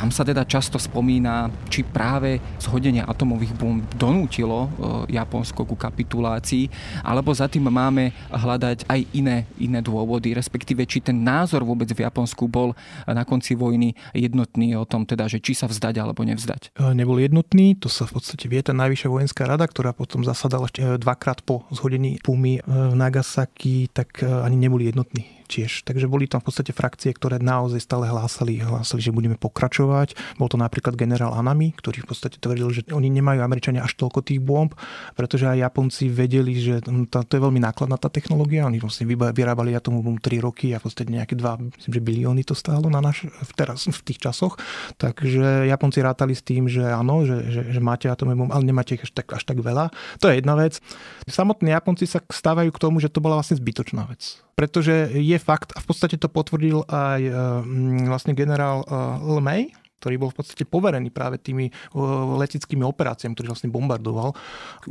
Tam sa teda často spomína, či práve zhodenie atomových bomb donútilo e, Japonsko ku kapitulácii, alebo za tým máme hľadať aj iné, iné dôvody, respektíve či ten názor vôbec v Japonsku bol na konci vojny jednotný o tom, teda, že či sa vzdať alebo nevzdať. E, nebol jednotný, to sa v podstate vie tá najvyššia vojenská rada, ktorá potom zasadala ešte e, dvakrát po zhodení Pumy v Nagasaki, tak ani neboli jednotní tiež. Takže boli tam v podstate frakcie, ktoré naozaj stále hlásali, hlásali, že budeme pokračovať. Bol to napríklad generál Anami, ktorý v podstate tvrdil, že oni nemajú Američania až toľko tých bomb, pretože aj Japonci vedeli, že to, to je veľmi nákladná tá technológia. Oni vlastne vyrábali atomovú bomb 3 roky a v podstate nejaké 2, myslím, že bilióny to stálo na naš, teraz, v tých časoch. Takže Japonci rátali s tým, že áno, že, že, že máte atomové bomby, ale nemáte ich až tak, až tak veľa. To je jedna vec. Samotní Japonci sa stávajú k tomu, že to bola vlastne zbytočná vec pretože je fakt, a v podstate to potvrdil aj e, vlastne generál e, Lemay, ktorý bol v podstate poverený práve tými e, leteckými operáciami, ktorý vlastne bombardoval.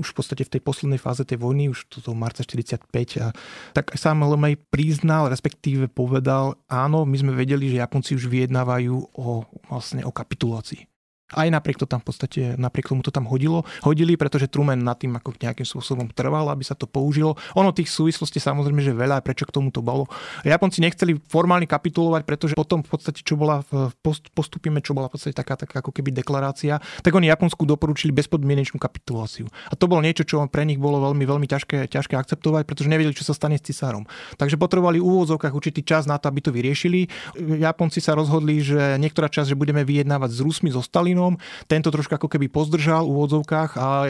Už v podstate v tej poslednej fáze tej vojny, už toto marca 45, a, tak sám Lemay priznal, respektíve povedal, áno, my sme vedeli, že Japonci už vyjednávajú o, vlastne o kapitulácii. Aj napriek to tam v podstate, napriek tomu to tam hodilo, hodili, pretože Truman nad tým ako nejakým spôsobom trval, aby sa to použilo. Ono tých súvislostí samozrejme, že veľa, prečo k tomu to bolo. Japonci nechceli formálne kapitulovať, pretože potom v podstate, čo bola postupíme, čo bola v podstate taká, taká ako keby deklarácia, tak oni Japonsku doporučili bezpodmienečnú kapituláciu. A to bolo niečo, čo pre nich bolo veľmi, veľmi ťažké, ťažké akceptovať, pretože nevedeli, čo sa stane s cisárom. Takže potrebovali v úvodzovkách určitý čas na to, aby to vyriešili. Japonci sa rozhodli, že niektorá časť, že budeme vyjednávať s Rusmi, so Stalinom, Putinom. Tento trošku ako keby pozdržal v úvodzovkách a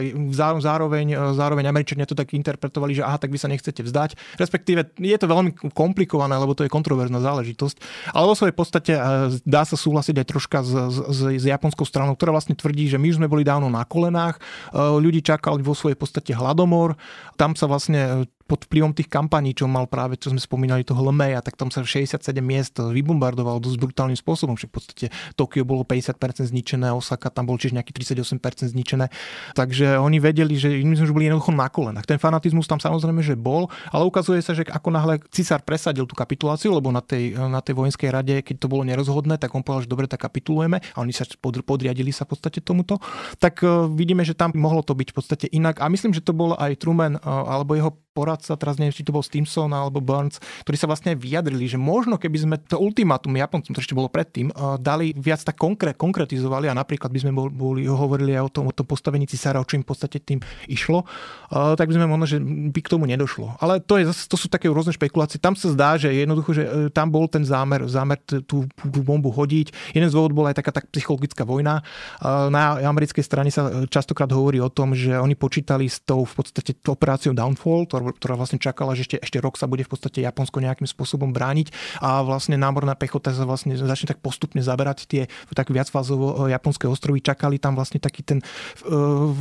zároveň, zároveň Američania to tak interpretovali, že aha, tak vy sa nechcete vzdať. Respektíve je to veľmi komplikované, lebo to je kontroverzná záležitosť. Ale vo svojej podstate e, dá sa súhlasiť aj troška s, s, s japonskou stranou, ktorá vlastne tvrdí, že my už sme boli dávno na kolenách, e, ľudí čakali vo svojej podstate hladomor, tam sa vlastne pod vplyvom tých kampaní, čo mal práve, čo sme spomínali, toho Lmeja, tak tam sa 67 miest vybombardovalo dosť brutálnym spôsobom, že v podstate Tokio bolo 50% zničené, Osaka tam bol čiže nejaký 38% zničené. Takže oni vedeli, že my sme už boli jednoducho na kolenách. Ten fanatizmus tam samozrejme, že bol, ale ukazuje sa, že ako náhle cisár presadil tú kapituláciu, lebo na tej, na tej vojenskej rade, keď to bolo nerozhodné, tak on povedal, že dobre, tak kapitulujeme a oni sa podriadili sa v podstate tomuto, tak e, vidíme, že tam mohlo to byť v podstate inak. A myslím, že to bol aj Truman e, alebo jeho poradca, teraz neviem, či to bol Stimson alebo Burns, ktorí sa vlastne vyjadrili, že možno keby sme to ultimátum Japoncom, to ešte bolo predtým, e, dali viac tak konkrét, konkretizovali a napríklad by sme boli, hovorili aj o tom, o tom postavení cisára, o čím v podstate tým išlo, tak by sme možno, že by k tomu nedošlo. Ale to, je, to sú také rôzne špekulácie. Tam sa zdá, že jednoducho, že tam bol ten zámer, zámer tú, bombu hodiť. Jeden z dôvodov bola aj taká tak psychologická vojna. Na americkej strane sa častokrát hovorí o tom, že oni počítali s tou v podstate operáciou Downfall, ktorá vlastne čakala, že ešte, ešte rok sa bude v podstate Japonsko nejakým spôsobom brániť a vlastne námorná pechota sa vlastne začne tak postupne zaberať tie tak viacfázovo e, japonské ostrovy. Čakali tam vlastne taký ten e,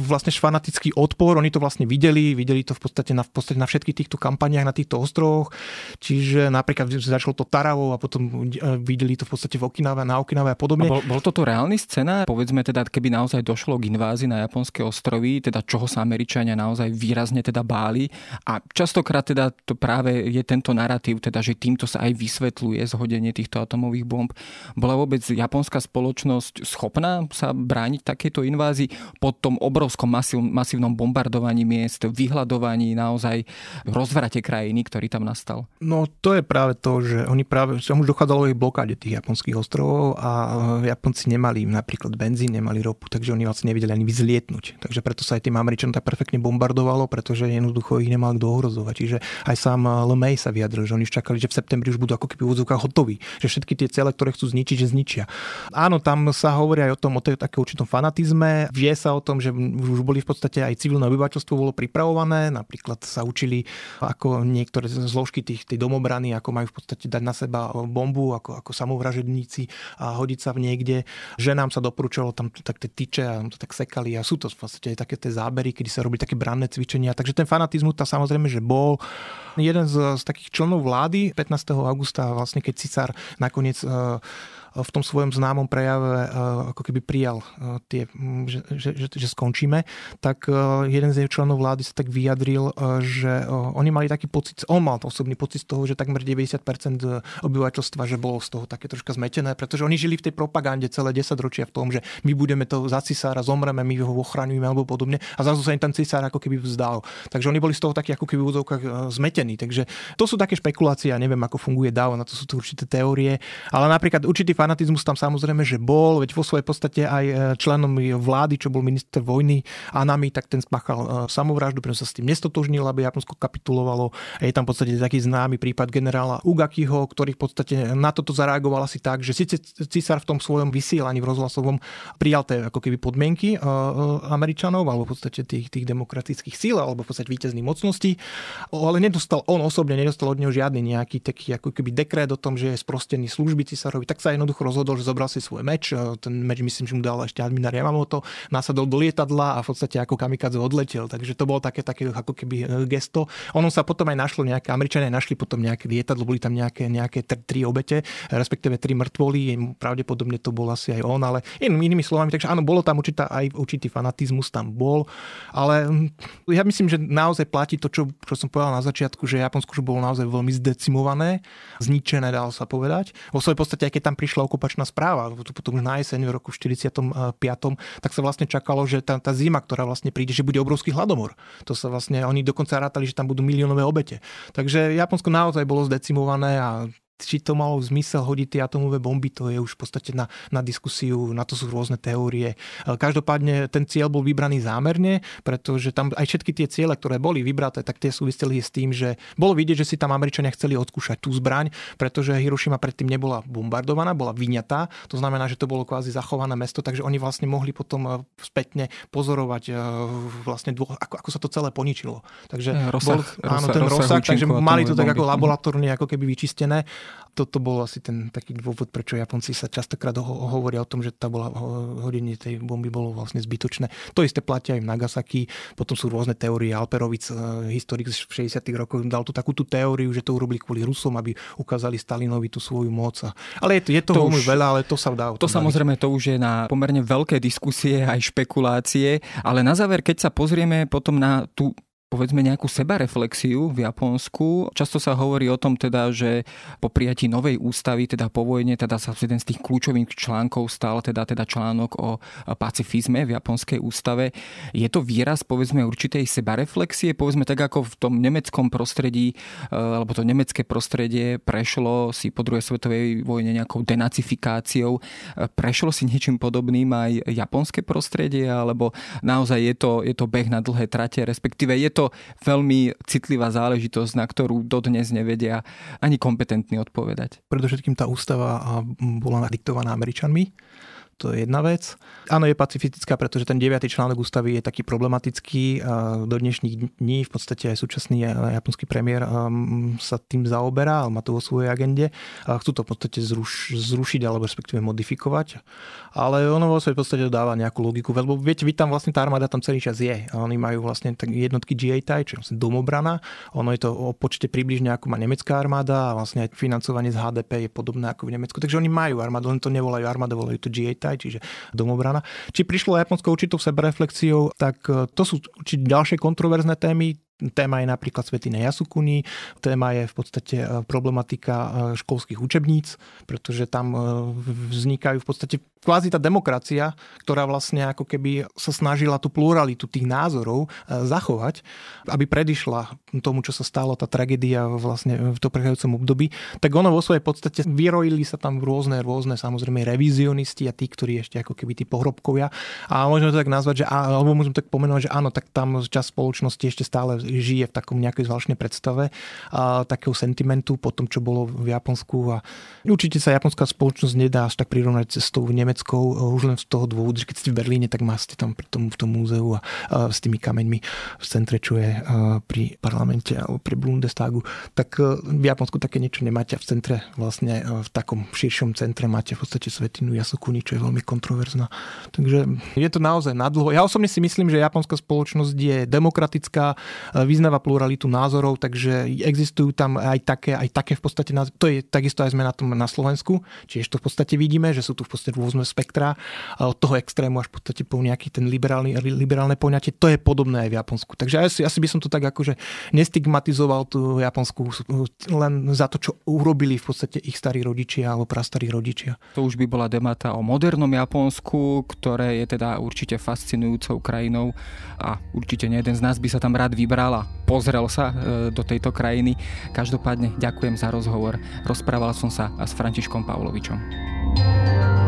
vlastne fanatický odpor. Oni to vlastne videli, videli to v podstate na, v podstate na všetkých týchto kampaniách na týchto ostrovoch. Čiže napríklad začalo to Taravou a potom e, videli to v podstate v Okinawe, na Okinawe a podobne. A bol, bol toto reálny scenár? Povedzme teda, keby naozaj došlo k invázii na japonské ostrovy, teda čoho sa Američania naozaj výrazne teda báli. A častokrát teda to práve je tento narratív, teda, že týmto sa aj vysvetľuje zhodenie týchto atomových bomb. Bola vôbec japonská spoločnosť schopná sa brániť takéto invázii po tom obrovskom masív, masívnom bombardovaní miest, vyhľadovaní naozaj rozvrate krajiny, ktorý tam nastal? No to je práve to, že oni práve, že už dochádzalo ich blokáde tých japonských ostrovov a Japonci nemali napríklad benzín, nemali ropu, takže oni vlastne nevedeli ani vyzlietnúť. Takže preto sa aj tým Američanom tak perfektne bombardovalo, pretože jednoducho ich nemal kto ohrozovať. Čiže aj sám Lemay sa vyjadril, že oni čakali, že v septembri už budú ako keby v úvodzovkách hotoví, že všetky tie cele, ktoré chcú zničiť, že zničia. Áno, tam sa hovorí aj o tom, o tej také určitom fanatizme. Vie sa o tom, že už boli v podstate aj civilné obyvateľstvo bolo pripravované, napríklad sa učili ako niektoré zložky tých, tej domobrany, ako majú v podstate dať na seba bombu, ako, ako samovražedníci a hodiť sa v niekde. Ženám sa doporučovalo tam tak tie tyče a to tak sekali a sú to v podstate aj také tie zábery, kedy sa robili také branné cvičenia. Takže ten fanatizmus tam samozrejme, že bol. Jeden z, z takých členov vlády 15. augusta, vlastne keď Cicár nakoniec uh, v tom svojom známom prejave eh, ako keby prijal eh, tie, mm, že, že, že, že skončíme, tak eh, jeden z jej členov vlády sa tak vyjadril, že oni mali taký pocit, on mal osobný pocit z toho, že takmer 90% obyvateľstva, že bolo z toho také troška zmetené, pretože oni žili v tej propagande celé 10 ročia v tom, že my budeme to za cisára, zomreme, my ho ochraňujeme alebo podobne a zrazu sa im ten cisár ako keby vzdal. Takže oni boli z toho takí ako keby v úzovkách zmetení. Takže to sú také špekulácie, ja neviem, ako funguje DAO, na to sú tu určité teórie, ale napríklad určitý fanatizmus tam samozrejme, že bol, veď vo svojej podstate aj e, členom vlády, čo bol minister vojny Anami, tak ten spáchal e, samovraždu, pretože sa s tým nestotožnil, aby Japonsko kapitulovalo. A je tam v podstate taký známy prípad generála Ugakiho, ktorý v podstate na toto zareagoval asi tak, že síce císar v tom svojom vysielaní v rozhlasovom prijal tie ako keby podmienky e, Američanov, alebo v podstate tých, tých demokratických síl, alebo v podstate víťazných mocností, ale nedostal, on osobne nedostal od neho žiadny nejaký taký ako keby dekret o tom, že je sprostený služby cisárovi, tak sa jednoducho rozhodol, že zobral si svoj meč. E, ten meč myslím, že mu dal ešte Adminar Yamamoto, nasadol do lietadla a v podstate ako kamikadze odletel. Takže to bolo také, také ako keby e, gesto. Ono sa potom aj našlo nejaké, Američania našli potom nejaké lietadlo, boli tam nejaké, nejaké tri obete, respektíve tri mŕtvoly, pravdepodobne to bol asi aj on, ale in, inými slovami, takže áno, bolo tam určitá, aj určitý fanatizmus tam bol, ale hm, ja myslím, že naozaj platí to, čo, čo som povedal na začiatku, že Japonsko už bolo naozaj veľmi zdecimované, zničené, dal sa povedať. Vo svojej podstate, aj keď tam prišla okupačná ročná správa, potom na jeseň v roku 45. tak sa vlastne čakalo, že tá, tá zima, ktorá vlastne príde, že bude obrovský hladomor. To sa vlastne, oni dokonca rátali, že tam budú miliónové obete. Takže Japonsko naozaj bolo zdecimované a či to malo zmysel hodiť tie atomové bomby, to je už v podstate na, na diskusiu, na to sú rôzne teórie. Každopádne ten cieľ bol vybraný zámerne, pretože tam aj všetky tie ciele, ktoré boli vybraté, tak tie súviseli s tým, že bolo vidieť, že si tam Američania chceli odskúšať tú zbraň, pretože Hirošima predtým nebola bombardovaná, bola vyňatá. To znamená, že to bolo kvázi zachované mesto, takže oni vlastne mohli potom e, spätne pozorovať e, vlastne dvo, ako, ako sa to celé poničilo. Takže rozsah, bol, áno, ten rozsah, rozsah takže mali to tak ako laboratórne ako keby vyčistené toto bol asi ten taký dôvod, prečo Japonci sa častokrát ho- hovoria o tom, že tá bola hodenie tej bomby bolo vlastne zbytočné. To isté platia aj v Nagasaki, potom sú rôzne teórie. Alperovic, eh, historik z 60. rokov, dal tu takú tú teóriu, že to urobili kvôli Rusom, aby ukázali Stalinovi tú svoju moc. Ale je, to, je toho to už, veľa, ale to sa dá. To samozrejme, to už je na pomerne veľké diskusie, aj špekulácie, ale na záver, keď sa pozrieme potom na tú povedzme nejakú sebareflexiu v Japonsku. Často sa hovorí o tom teda, že po prijatí novej ústavy, teda po vojne, teda sa jeden z tých kľúčových článkov stal teda, teda článok o pacifizme v japonskej ústave. Je to výraz povedzme určitej sebareflexie, povedzme tak ako v tom nemeckom prostredí, e, alebo to nemecké prostredie prešlo si po druhej svetovej vojne nejakou denacifikáciou, e, prešlo si niečím podobným aj japonské prostredie, alebo naozaj je to, je to beh na dlhé trate, respektíve je to veľmi citlivá záležitosť, na ktorú dodnes nevedia ani kompetentní odpovedať. Predovšetkým tá ústava bola diktovaná Američanmi to je jedna vec. Áno, je pacifistická, pretože ten 9. článok ústavy je taký problematický. Do dnešných dní v podstate aj súčasný japonský premiér sa tým zaoberá, má to vo svojej agende. Chcú to v podstate zruš, zrušiť alebo respektíve modifikovať. Ale ono vo svojej podstate dáva nejakú logiku. Lebo viete, vy tam vlastne tá armáda tam celý čas je. Oni majú vlastne jednotky GA čo je vlastne domobrana. Ono je to o počte približne ako má nemecká armáda a vlastne aj financovanie z HDP je podobné ako v Nemecku. Takže oni majú armádu, len to nevolajú armáda, volajú to GA aj, čiže domobrana. Či prišlo Japonsko určitou sebereflexiou, tak e, to sú určite ďalšie kontroverzné témy. Téma je napríklad Svetine Yasukuni, téma je v podstate e, problematika e, školských učebníc, pretože tam e, vznikajú v podstate kvázi tá demokracia, ktorá vlastne ako keby sa snažila tú pluralitu tých názorov zachovať, aby predišla tomu, čo sa stalo, tá tragédia vlastne v to prechádzajúcom období, tak ono vo svojej podstate vyrojili sa tam rôzne, rôzne samozrejme revizionisti a tí, ktorí ešte ako keby tí pohrobkovia. A môžeme to tak nazvať, že, alebo môžeme tak pomenovať, že áno, tak tam čas spoločnosti ešte stále žije v takom nejakej zvláštnej predstave a takého sentimentu po tom, čo bolo v Japonsku a určite sa japonská spoločnosť nedá až tak prirovnať cestou nemeckou už len z toho dôvodu, že keď ste v Berlíne, tak má ste tam pri tom, v tom múzeu a, a s tými kameňmi v centre, čo je pri parlamente alebo pri Bundestagu, tak e, v Japonsku také niečo nemáte a v centre vlastne v takom širšom centre máte v podstate svetinu Yasukuni, čo je veľmi kontroverzná. Takže je to naozaj nadlho. Ja osobne si myslím, že japonská spoločnosť je demokratická, vyznáva pluralitu názorov, takže existujú tam aj také, aj také v podstate, to je takisto aj sme na tom na Slovensku, čiže to v podstate vidíme, že sú tu v podstate rôzne spektra od toho extrému až v podstate po nejaký ten liberálny, liberálne poňatie, to je podobné aj v Japonsku. Takže asi, asi by som to tak akože nestigmatizoval tú Japonsku len za to, čo urobili v podstate ich starí rodičia alebo prastarí rodičia. To už by bola debata o modernom Japonsku, ktoré je teda určite fascinujúcou krajinou a určite nie jeden z nás by sa tam rád vybral a pozrel sa e, do tejto krajiny. Každopádne ďakujem za rozhovor. Rozprával som sa s Františkom Pavlovičom.